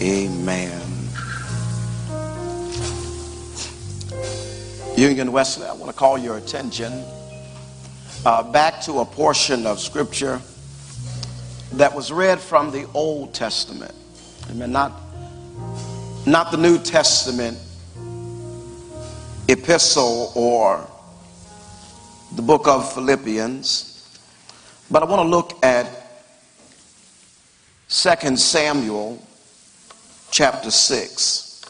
Amen. Union Wesley, I want to call your attention uh, back to a portion of Scripture that was read from the Old Testament. Amen. Not, not the New Testament epistle or the book of Philippians, but I want to look at 2 Samuel chapter 6.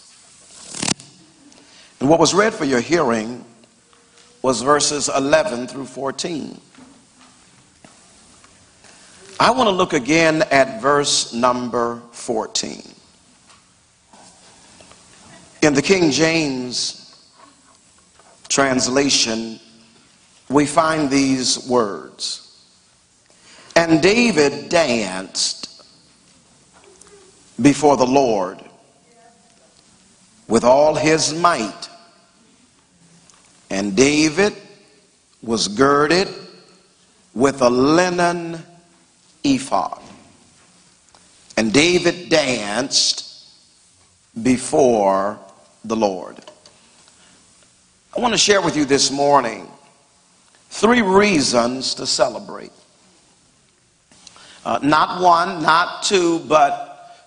And what was read for your hearing was verses 11 through 14. I want to look again at verse number 14. In the King James translation, we find these words And David danced before the Lord with all his might. And David was girded with a linen ephod. And David danced before the Lord. I want to share with you this morning three reasons to celebrate. Uh, not one, not two, but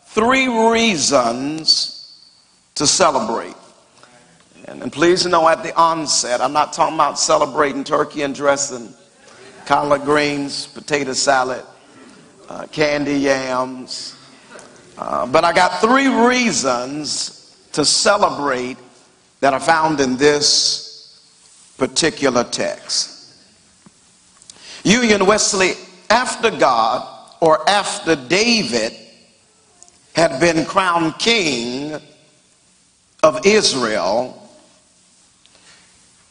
three reasons to celebrate. And, and please know at the onset, I'm not talking about celebrating turkey and dressing, collard greens, potato salad uh, candy yams. Uh, but I got three reasons to celebrate that are found in this particular text. Union Wesley, after God or after David had been crowned king of Israel,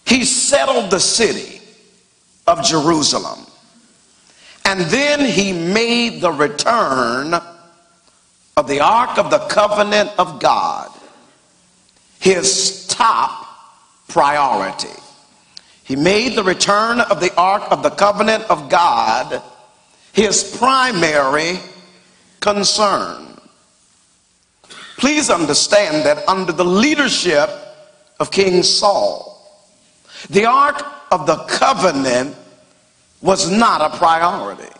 he settled the city of Jerusalem. And then he made the return of the Ark of the Covenant of God his top priority. He made the return of the Ark of the Covenant of God his primary concern. Please understand that under the leadership of King Saul, the Ark of the Covenant was not a priority.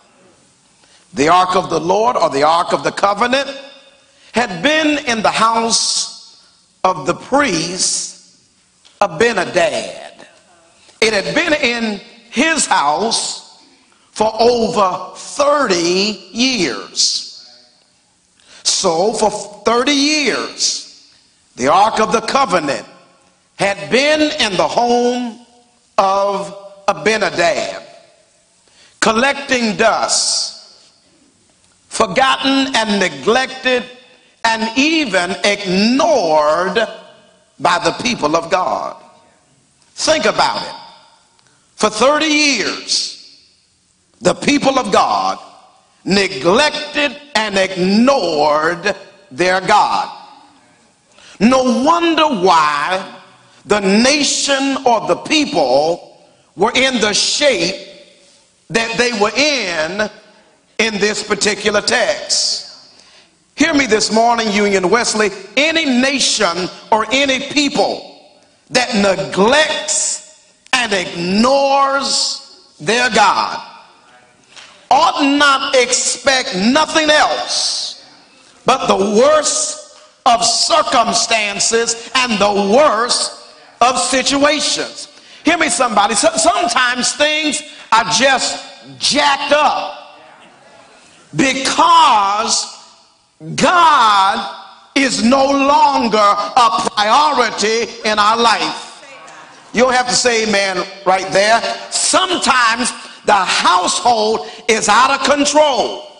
The ark of the Lord or the ark of the covenant had been in the house of the priest Abinadab. It had been in his house for over 30 years. So, for 30 years, the Ark of the Covenant had been in the home of Abinadab collecting dust, forgotten and neglected, and even ignored by the people of God. Think about it. For 30 years, the people of God neglected and ignored their God. No wonder why the nation or the people were in the shape that they were in in this particular text. Hear me this morning, Union Wesley. Any nation or any people that neglects and ignores their God ought not expect nothing else but the worst of circumstances and the worst of situations. Hear me, somebody. So, sometimes things are just jacked up because God is no longer a priority in our life. You'll have to say amen right there. Sometimes the household is out of control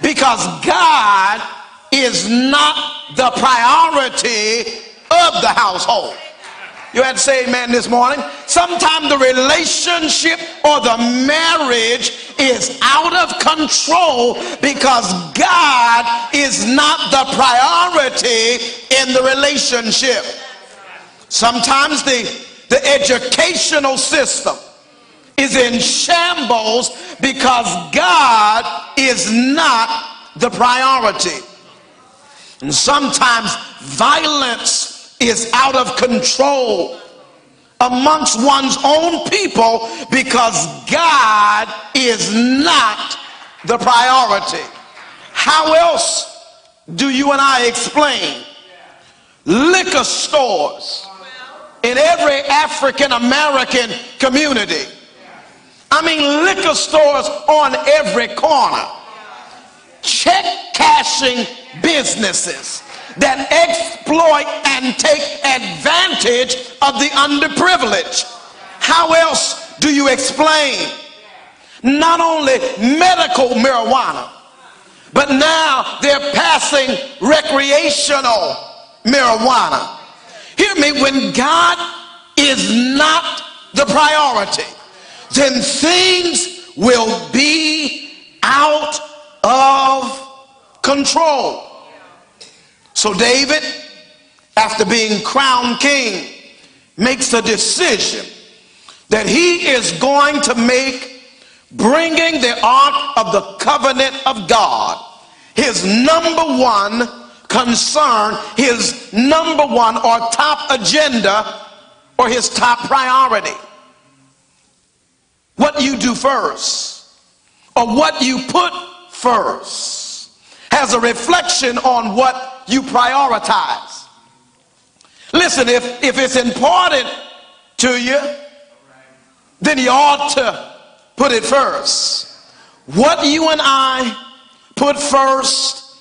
because God is not the priority of the household. You had to say amen this morning. Sometimes the relationship or the marriage is out of control because God is not the priority in the relationship. Sometimes the, the educational system is in shambles because God is not the priority. And sometimes violence is out of control amongst one's own people because God is not the priority. How else do you and I explain liquor stores in every African American community? I mean, liquor stores on every corner, check cashing businesses that exploit and take advantage of the underprivileged. How else do you explain not only medical marijuana, but now they're passing recreational marijuana? Hear me, when God is not the priority, then things will be out of control. So David, after being crowned king, makes a decision that he is going to make bringing the ark of the covenant of God his number one concern, his number one or top agenda, or his top priority. What you do first, or what you put first, has a reflection on what you prioritize. Listen, if, if it's important to you, then you ought to put it first. What you and I put first,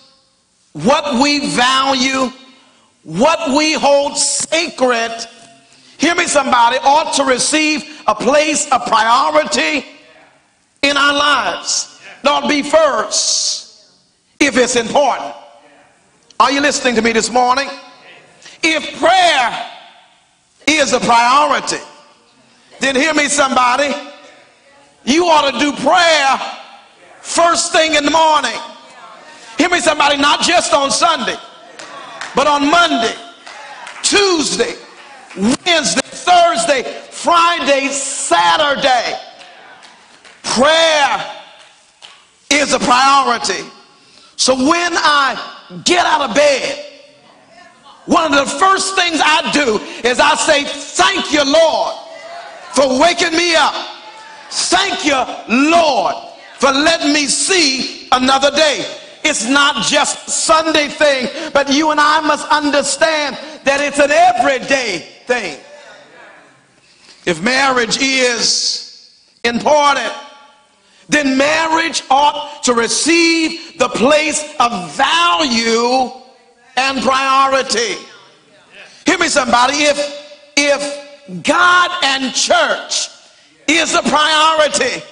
what we value, what we hold sacred, hear me somebody, ought to receive a place of priority in our lives. Don't be first if it's important. Are you listening to me this morning? If prayer is a priority, then hear me, somebody. You ought to do prayer first thing in the morning. Hear me, somebody, not just on Sunday, but on Monday, Tuesday, Wednesday, Thursday, Friday, Saturday. Prayer is a priority. So when I get out of bed, one of the first things I do is I say, Thank you, Lord, for waking me up. Thank you, Lord, for letting me see another day. It's not just Sunday thing, but you and I must understand that it's an everyday thing. If marriage is important, then marriage ought to receive the place of value and priority. Hear me, somebody. If if God and church is a priority,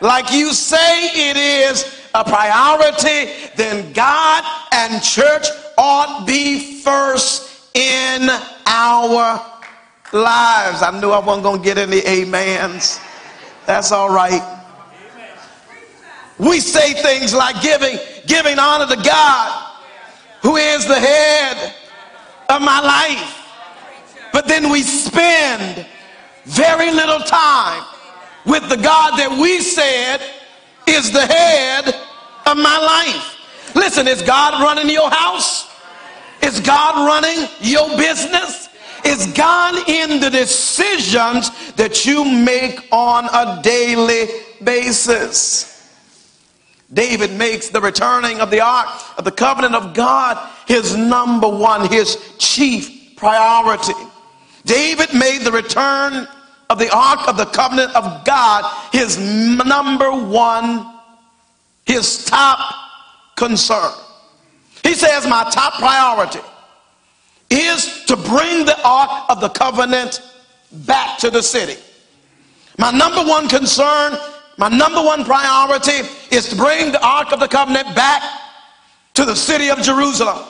like you say it is a priority, then God and church ought be first in our lives. I knew I wasn't going to get any amens. That's all right. We say things like giving, giving honor to God, who is the head of my life. But then we spend very little time with the God that we said is the head of my life. Listen, is God running your house? Is God running your business? Is God in the decisions that you make on a daily basis? David makes the returning of the ark of the covenant of God his number one, his chief priority. David made the return of the ark of the covenant of God his number one, his top concern. He says, My top priority is to bring the ark of the covenant back to the city. My number one concern my number one priority is to bring the Ark of the Covenant back to the city of Jerusalem.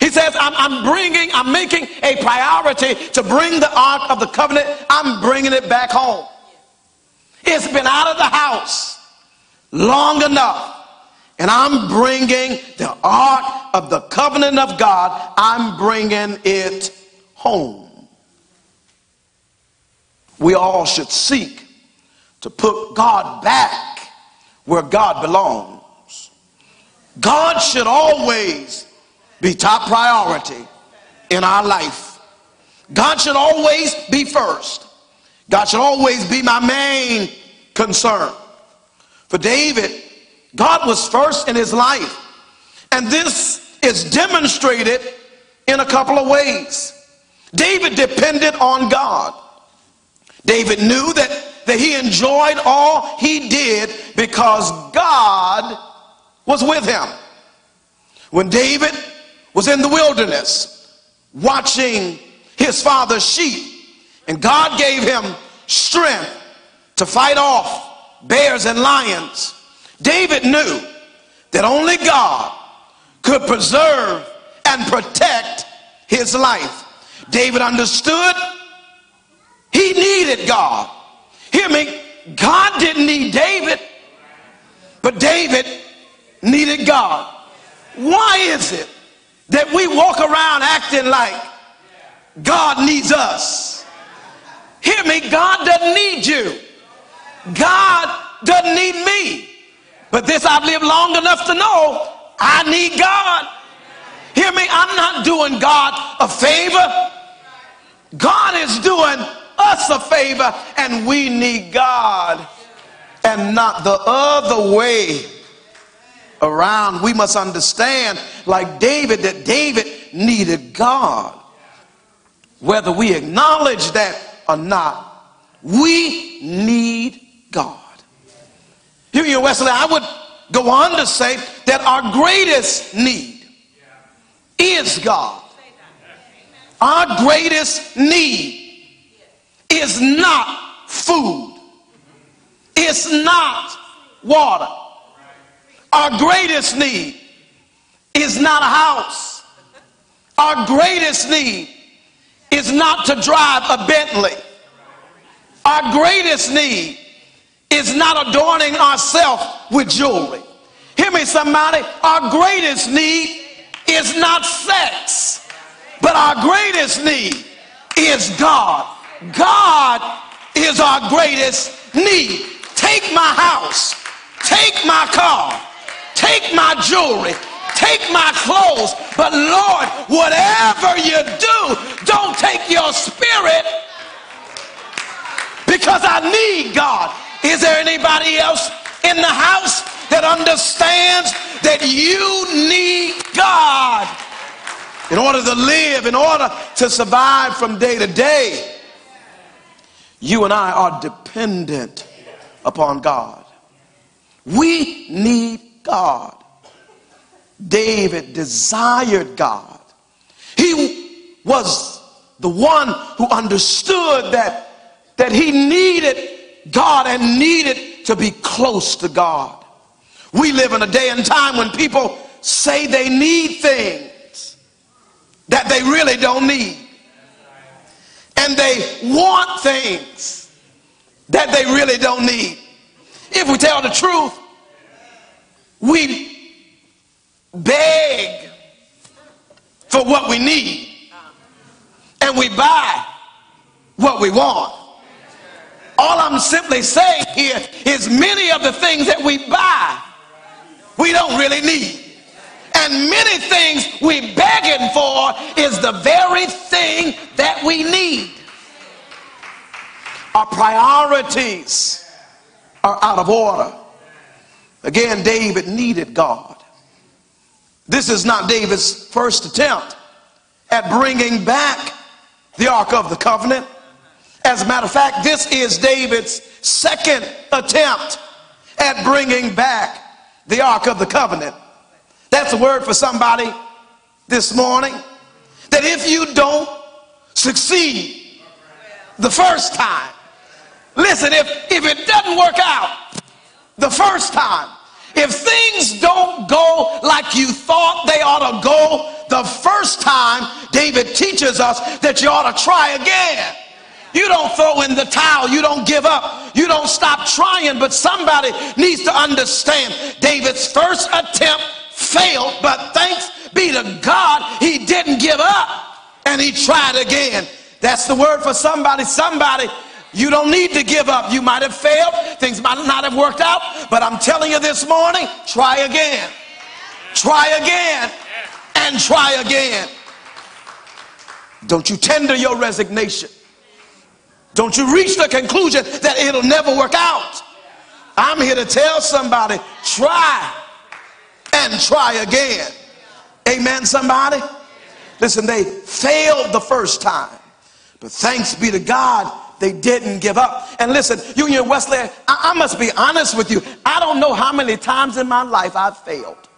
He says, I'm, I'm, bringing, I'm making a priority to bring the Ark of the Covenant. I'm bringing it back home. It's been out of the house long enough. And I'm bringing the Ark of the Covenant of God, I'm bringing it home. We all should seek to put God back where God belongs. God should always be top priority in our life. God should always be first. God should always be my main concern. For David, God was first in his life. And this is demonstrated in a couple of ways. David depended on God. David knew that, that he enjoyed all he did because God was with him. When David was in the wilderness watching his father's sheep, and God gave him strength to fight off bears and lions, David knew that only God could preserve and protect his life. David understood he needed God. Hear me, God didn't need David, but David needed God. Why is it that we walk around acting like God needs us? Hear me, God doesn't need you. God doesn't need me. But this I've lived long enough to know I need God. Hear me, I'm not doing God a favor. God is doing us a favor, and we need God and not the other way around. We must understand, like David, that David needed God. Whether we acknowledge that or not, we need God. Here you, Wesley, I would go on to say that our greatest need is God. Our greatest need is not food. It's not water. Our greatest need is not a house. Our greatest need is not to drive a Bentley. Our greatest need is not adorning ourselves with jewelry. Hear me, somebody. Our greatest need is not sex, but our greatest need is God. God is our greatest need. Take my house, take my car, take my jewelry, take my clothes, but Lord, whatever you do, don't take your spirit because I need God. Is there anybody else in the house that understands that you need God in order to live, in order to survive from day to day? You and I are dependent upon God. We need God. David desired God. He was the one who understood that, that he needed God and needed to be close to God. We live in a day and time when people say they need things that they really don't need. And they want things that they really don't need. If we tell the truth, we beg for what we need and we buy what we want. All I'm simply saying here is many of the things that we buy, we don't really need. And many things we begging for is the very thing that we need. Our priorities are out of order. Again, David needed God. This is not David's first attempt at bringing back the Ark of the Covenant. As a matter of fact, this is David's second attempt at bringing back the Ark of the Covenant. That's a word for somebody this morning. That if you don't succeed the first time, listen, if, if it doesn't work out the first time, if things don't go like you thought they ought to go the first time, David teaches us that you ought to try again. You don't throw in the towel. You don't give up. You don't stop trying. But somebody needs to understand David's first attempt failed, but thanks be to God, he didn't give up and he tried again. That's the word for somebody. Somebody, you don't need to give up. You might have failed. Things might not have worked out. But I'm telling you this morning, try again. Try again and try again. Don't you tender your resignation. Don't you reach the conclusion that it'll never work out. I'm here to tell somebody try and try again. Amen, somebody? Listen, they failed the first time, but thanks be to God, they didn't give up. And listen, Union Wesley, I, I must be honest with you. I don't know how many times in my life I've failed.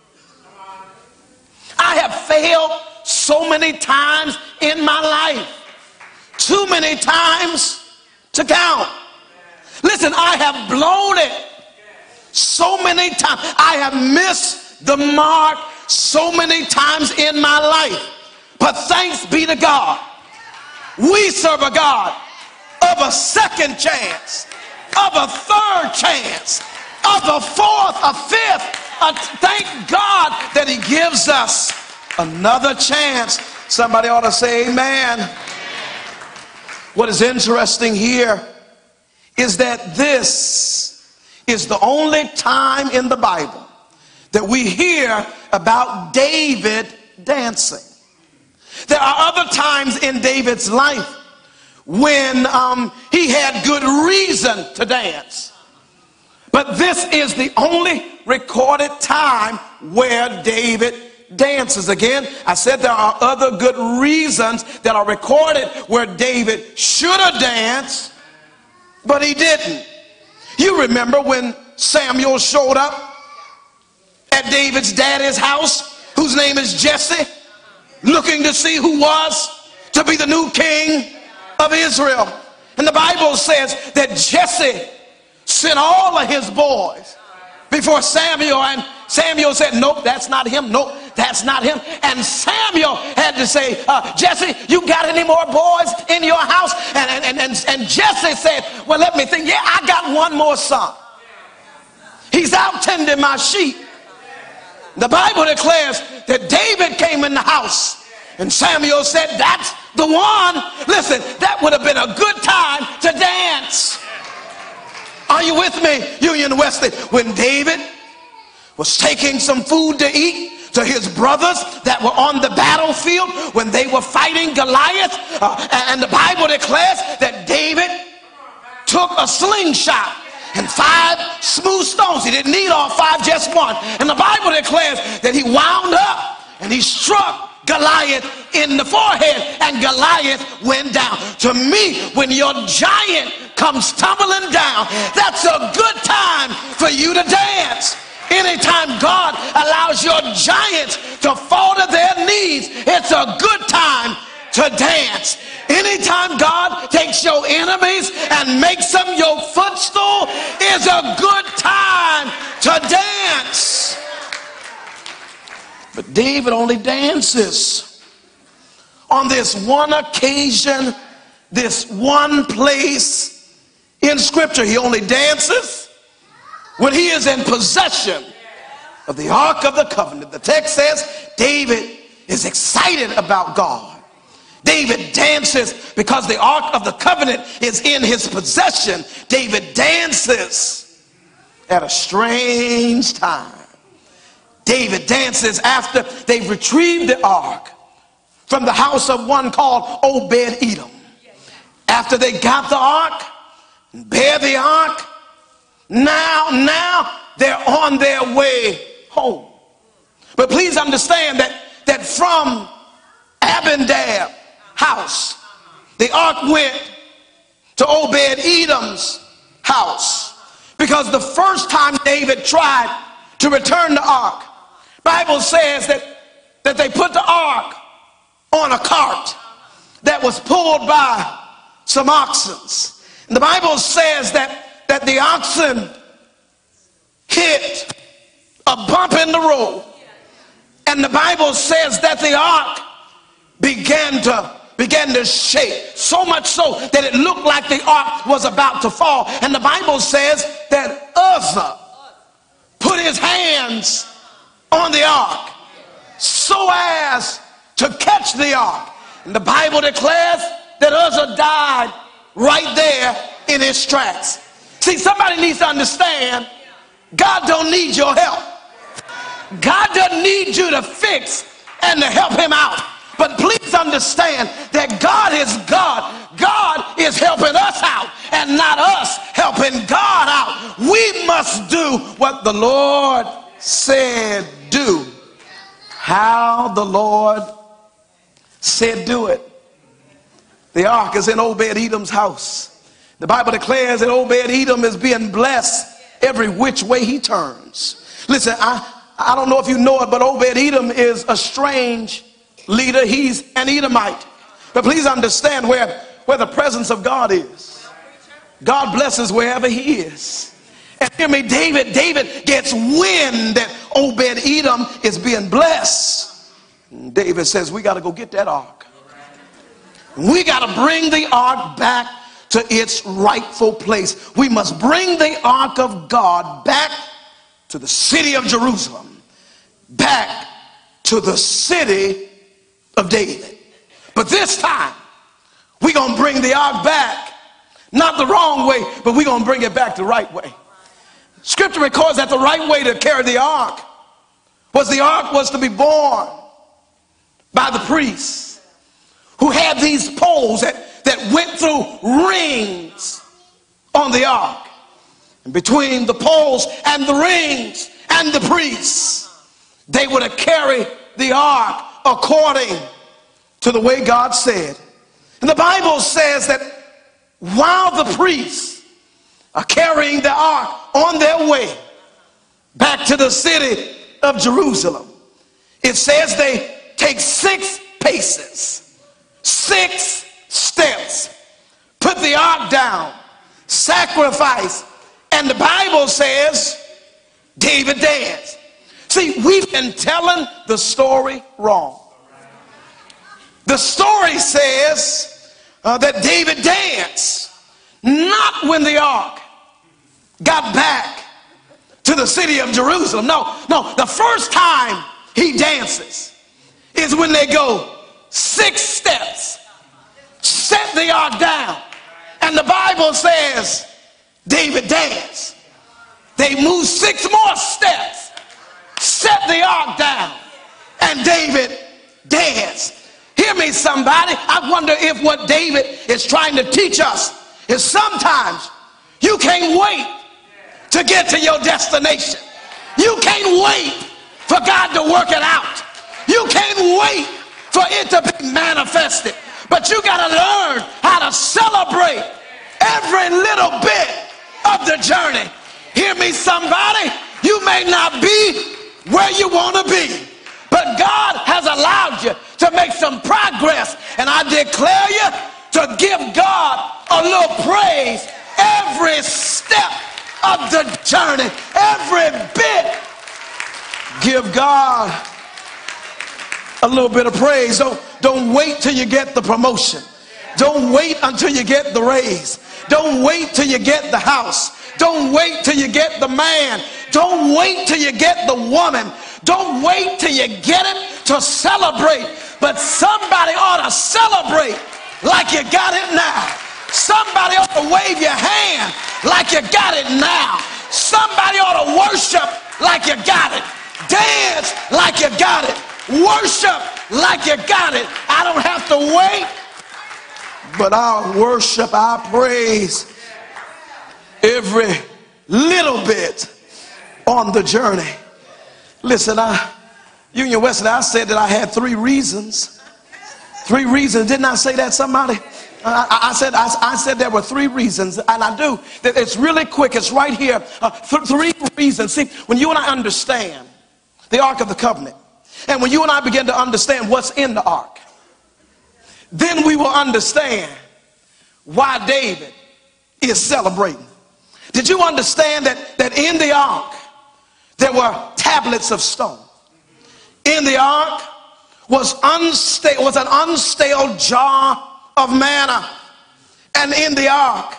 I have failed so many times in my life. Too many times to count. Listen, I have blown it so many times. I have missed the mark so many times in my life. But thanks be to God, we serve a God of a second chance, of a third chance, of a fourth, a fifth. Uh, thank God that He gives us another chance. Somebody ought to say, Amen. What is interesting here is that this is the only time in the Bible that we hear about David dancing. There are other times in David's life when um, he had good reason to dance. But this is the only recorded time where David dances. Again, I said there are other good reasons that are recorded where David should have danced, but he didn't. You remember when Samuel showed up at David's daddy's house, whose name is Jesse, looking to see who was to be the new king of Israel. And the Bible says that Jesse sent all of his boys before Samuel, and Samuel said, Nope, that's not him. Nope, that's not him. And Samuel had to say, uh, Jesse, you got any more boys in your house? And, and, and, and Jesse said, Well, let me think. Yeah, I got one more son. He's out tending my sheep. The Bible declares that David came in the house. And Samuel said, That's the one. Listen, that would have been a good time to dance. Are you with me, Union Wesley? When David was taking some food to eat to his brothers that were on the battlefield when they were fighting Goliath, uh, and the Bible declares that David took a slingshot and five smooth stones. He didn't need all five, just one. And the Bible declares that he wound up and he struck Goliath in the forehead, and Goliath went down. To me, when your giant comes tumbling down, that's a good time for you to dance. Anytime God allows your giants to fall to their knees, it's a good time to dance. Anytime God takes your enemies and makes them your footstool, is a good time to dance. But David only dances on this one occasion, this one place in Scripture. He only dances when he is in possession of the Ark of the Covenant. The text says David is excited about God. David dances because the Ark of the Covenant is in his possession. David dances at a strange time. David dances after they've retrieved the ark from the house of one called Obed Edom. After they got the ark, and bear the ark, now, now they're on their way home. But please understand that, that from Abinadab house, the ark went to Obed Edom's house. Because the first time David tried to return the ark, Bible says that, that they put the ark on a cart that was pulled by some oxen. And the Bible says that, that the oxen hit a bump in the road. And the Bible says that the ark began to began to shake so much so that it looked like the ark was about to fall. And the Bible says that Uzzah put his hands on the ark so as to catch the ark. And the Bible declares that Uzzah died right there in his tracks. See, somebody needs to understand God don't need your help. God doesn't need you to fix and to help him out. But please understand that God is God. God is helping us out and not us helping God out. We must do what the Lord said do. How the Lord said do it. The ark is in Obed Edom's house. The Bible declares that Obed Edom is being blessed every which way he turns. Listen, I, I don't know if you know it, but Obed Edom is a strange leader. He's an Edomite. But please understand where, where the presence of God is. God blesses wherever he is. And hear me, David, David gets wind that Obed Edom is being blessed. David says, We got to go get that ark. We got to bring the ark back to its rightful place. We must bring the ark of God back to the city of Jerusalem, back to the city of David. But this time, we're going to bring the ark back, not the wrong way, but we're going to bring it back the right way. Scripture records that the right way to carry the ark was the ark was to be borne by the priests who had these poles that, that went through rings on the ark. And between the poles and the rings and the priests, they would have carried the ark according to the way God said. And the Bible says that while the priests are carrying the ark on their way back to the city of Jerusalem, it says they take six paces six steps. Put the ark down, sacrifice. And the Bible says David danced. See, we've been telling the story wrong. The story says uh, that David danced, not when the ark got back to the city of Jerusalem. No, no, the first time he dances is when they go six steps, set the ark down. And the Bible says David danced. They moved six more steps, set the ark down, and David danced. Hear me, somebody. I wonder if what David is trying to teach us is sometimes you can't wait to get to your destination. You can't wait for God to work it out. You can't wait for it to be manifested. But you got to learn how to celebrate every little bit of the journey. Hear me, somebody? You may not be where you want to be, but God has allowed you to make some progress. And I declare you to give God a little praise every step of the journey, every bit. Give God a little bit of praise. Don't, don't wait till you get the promotion. Don't wait until you get the raise. Don't wait till you get the house. Don't wait till you get the man. Don't wait till you get the woman. Don't wait till you get it to celebrate. But somebody ought to celebrate like you got it now. Somebody ought to wave your hand like you got it now. Somebody ought to worship like you got it. Dance like you got it. Worship like you got it. I don't have to wait, but I'll worship, I'll praise every little bit on the journey. Listen, I, Union Wesley, I said that I had three reasons. Three reasons. Didn't I say that, somebody? I, I, said I, I, said there were three reasons, and I do. It's really quick. It's right here. Uh, th- three reasons. See, when you and I understand the Ark of the Covenant, and when you and I begin to understand what's in the ark, then we will understand why David is celebrating. Did you understand that, that in the ark there were tablets of stone? In the ark was, unsta- was an unstale jar of manna. And in the ark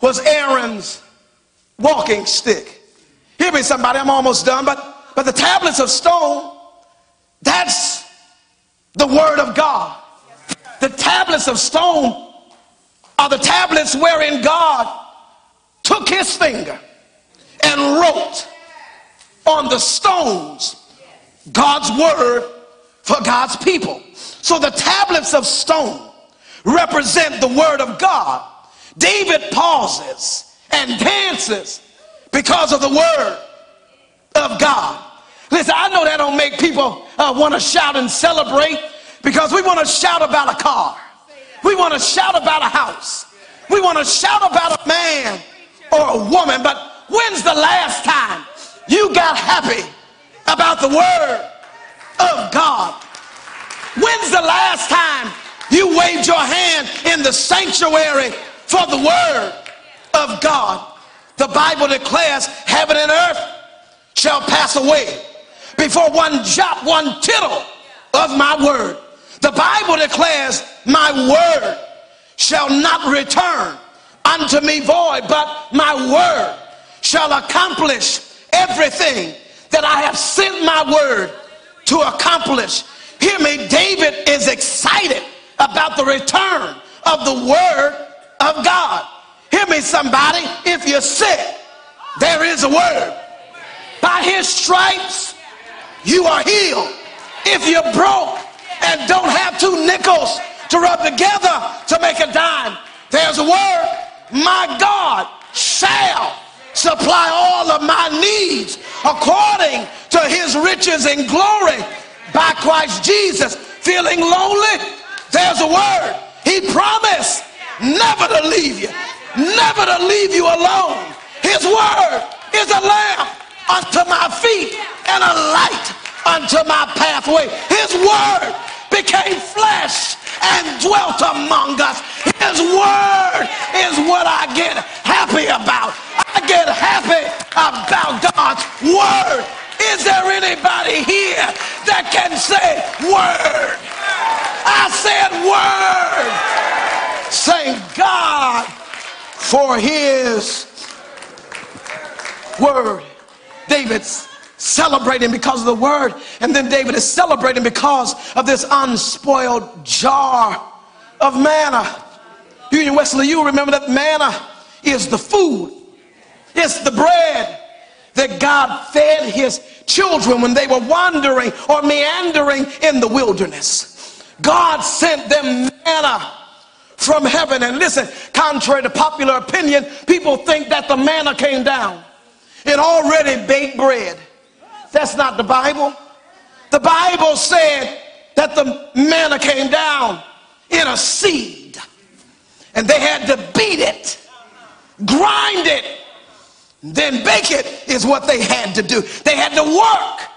was Aaron's walking stick. Hear me, somebody, I'm almost done, but, but the tablets of stone that's the word of God. The tablets of stone are the tablets wherein God took his finger and wrote on the stones God's word for God's people. So the tablets of stone represent the word of God. David pauses and dances because of the word of God. Listen, I know that don't make people uh, want to shout and celebrate because we want to shout about a car. We want to shout about a house. We want to shout about a man or a woman. But when's the last time you got happy about the word of God? When's the last time you waved your hand in the sanctuary for the word of God? The Bible declares heaven and earth shall pass away before one jot, one tittle of my word. The Bible declares my word shall not return unto me void, but my word shall accomplish everything that I have sent my word to accomplish. Hear me, David is excited about the return of the word of God. Hear me, somebody, if you're sick, there is a word. By his stripes, you are healed. If you're broke and don't have two nickels to rub together to make a dime, there's a word. My God shall supply all of my needs according to his riches and glory by Christ Jesus. Feeling lonely? There's a word. He promised never to leave you, never to leave you alone. His word is a lamp unto my feet and a light unto my pathway. His word became flesh and dwelt among us. His word is what I get happy about. I get happy about God's word. Is there anybody here that can say word? I said word. Thank God for his word. David's celebrating because of the word. And then David is celebrating because of this unspoiled jar of manna. Union Wesley, you remember that manna is the food, it's the bread that God fed his children when they were wandering or meandering in the wilderness. God sent them manna from heaven. And listen, contrary to popular opinion, people think that the manna came down in already baked bread. That's not the Bible. The Bible said that the manna came down in a seed and they had to beat it, grind it, then bake it is what they had to do. They had to work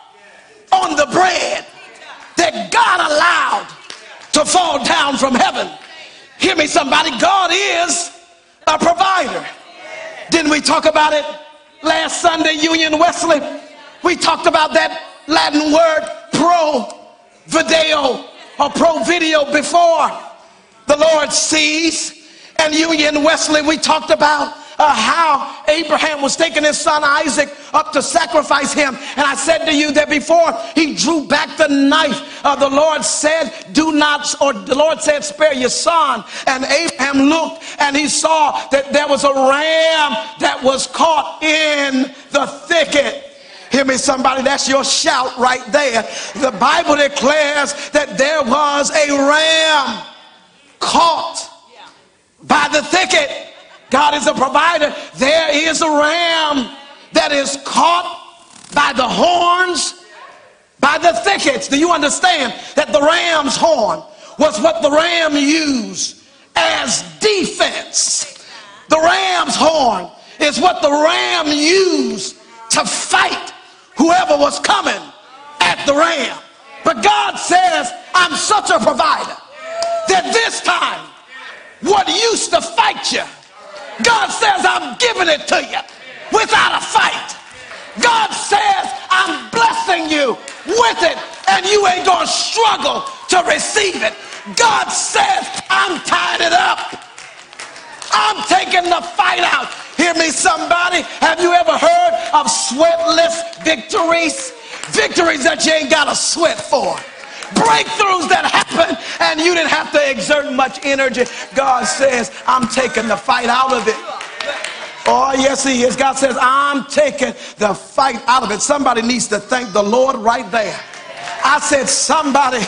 on the bread that God allowed to fall down from heaven. Hear me, somebody. God is a provider. Didn't we talk about it last Sunday, Union Wesley? We talked about that Latin word pro video or pro video before the Lord sees. And Union Wesley, we talked about uh, how Abraham was taking his son Isaac up to sacrifice him. And I said to you that before he drew back the knife, uh, the Lord said, Do not, or the Lord said, Spare your son. And Abraham looked and he saw that there was a ram that was caught in the thicket. Hear me, somebody, that's your shout right there. The Bible declares that there was a ram caught by the thicket. God is a provider. There is a ram that is caught by the horns, by the thickets. Do you understand that the ram's horn was what the ram used as defense? The ram's horn is what the ram used to fight whoever was coming at the ram. But God says, I'm such a provider that this time, what used to fight you, God says, I'm giving it to you without a fight. God says, I'm blessing you with it, and you ain't gonna struggle to receive it. God says, I'm tying it up. I'm taking the fight out. Hear me, somebody. Have you ever heard of sweatless victories? Victories that you ain't got to sweat for. Breakthroughs that happen and you didn't have to exert much energy. God says, I'm taking the fight out of it. Oh, yes, He is. God says, I'm taking the fight out of it. Somebody needs to thank the Lord right there. I said, somebody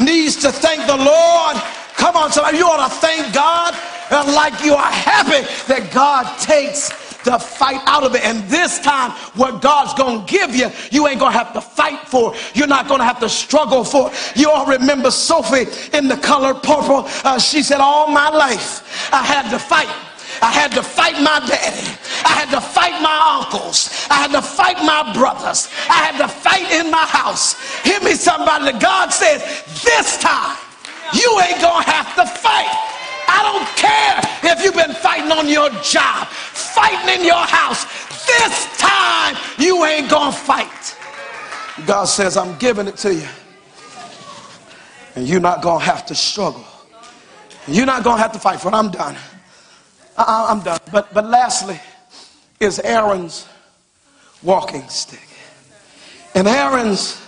needs to thank the Lord. Come on, somebody, you ought to thank God like you are happy that God takes the fight out of it. And this time, what God's gonna give you, you ain't gonna have to fight for. You're not gonna have to struggle for. You all remember Sophie in the color purple. Uh, she said, All my life, I had to fight. I had to fight my daddy. I had to fight my uncles. I had to fight my brothers. I had to fight in my house. Hear me, somebody. God says, This time, you ain't gonna have to fight. I don't care if you've been fighting on your job, fighting in your house. This time you ain't gonna fight. God says, I'm giving it to you. And you're not gonna have to struggle. You're not gonna have to fight for it. I'm done. I, I'm done. But but lastly is Aaron's walking stick. And Aaron's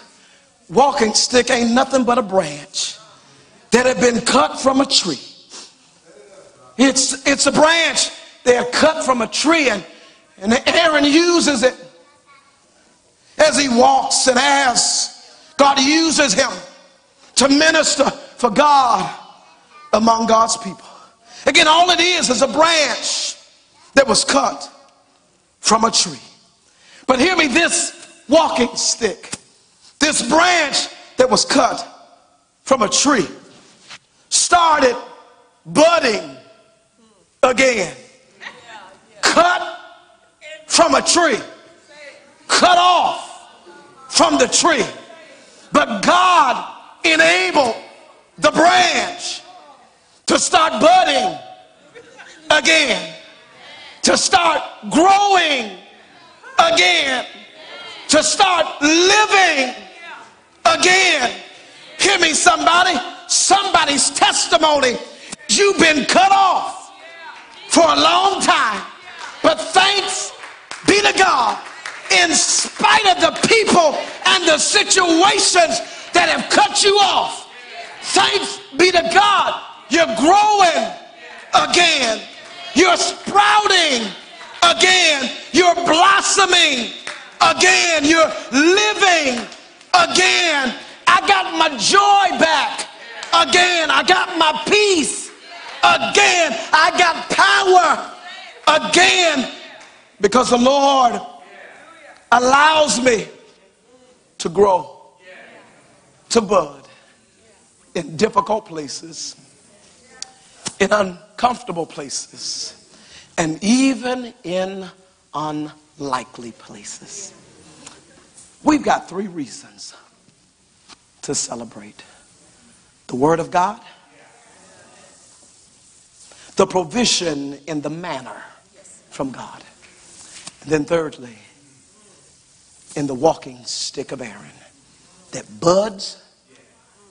walking stick ain't nothing but a branch that had been cut from a tree. It's, it's a branch they have cut from a tree, and, and Aaron uses it as he walks and as God uses him to minister for God among God's people. Again, all it is is a branch that was cut from a tree. But hear me, this walking stick, this branch that was cut from a tree, started budding again. Cut from a tree, cut off from the tree. But God enabled the branch to start budding again, to start growing again, to start living again. Hear me, somebody. Somebody's testimony. You've been cut off for a long time. But thanks be to God, in spite of the people and the situations that have cut you off, thanks be to God, you're growing again. You're sprouting again. You're blossoming again. You're living again. I got my joy back again. I got my peace again. I got power again because the Lord allows me to grow, to bud in difficult places, in uncomfortable places, and even in unlikely places. We've got three reasons to celebrate the Word of God the provision in the manna from God. And then, thirdly, in the walking stick of Aaron that buds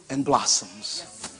and blossoms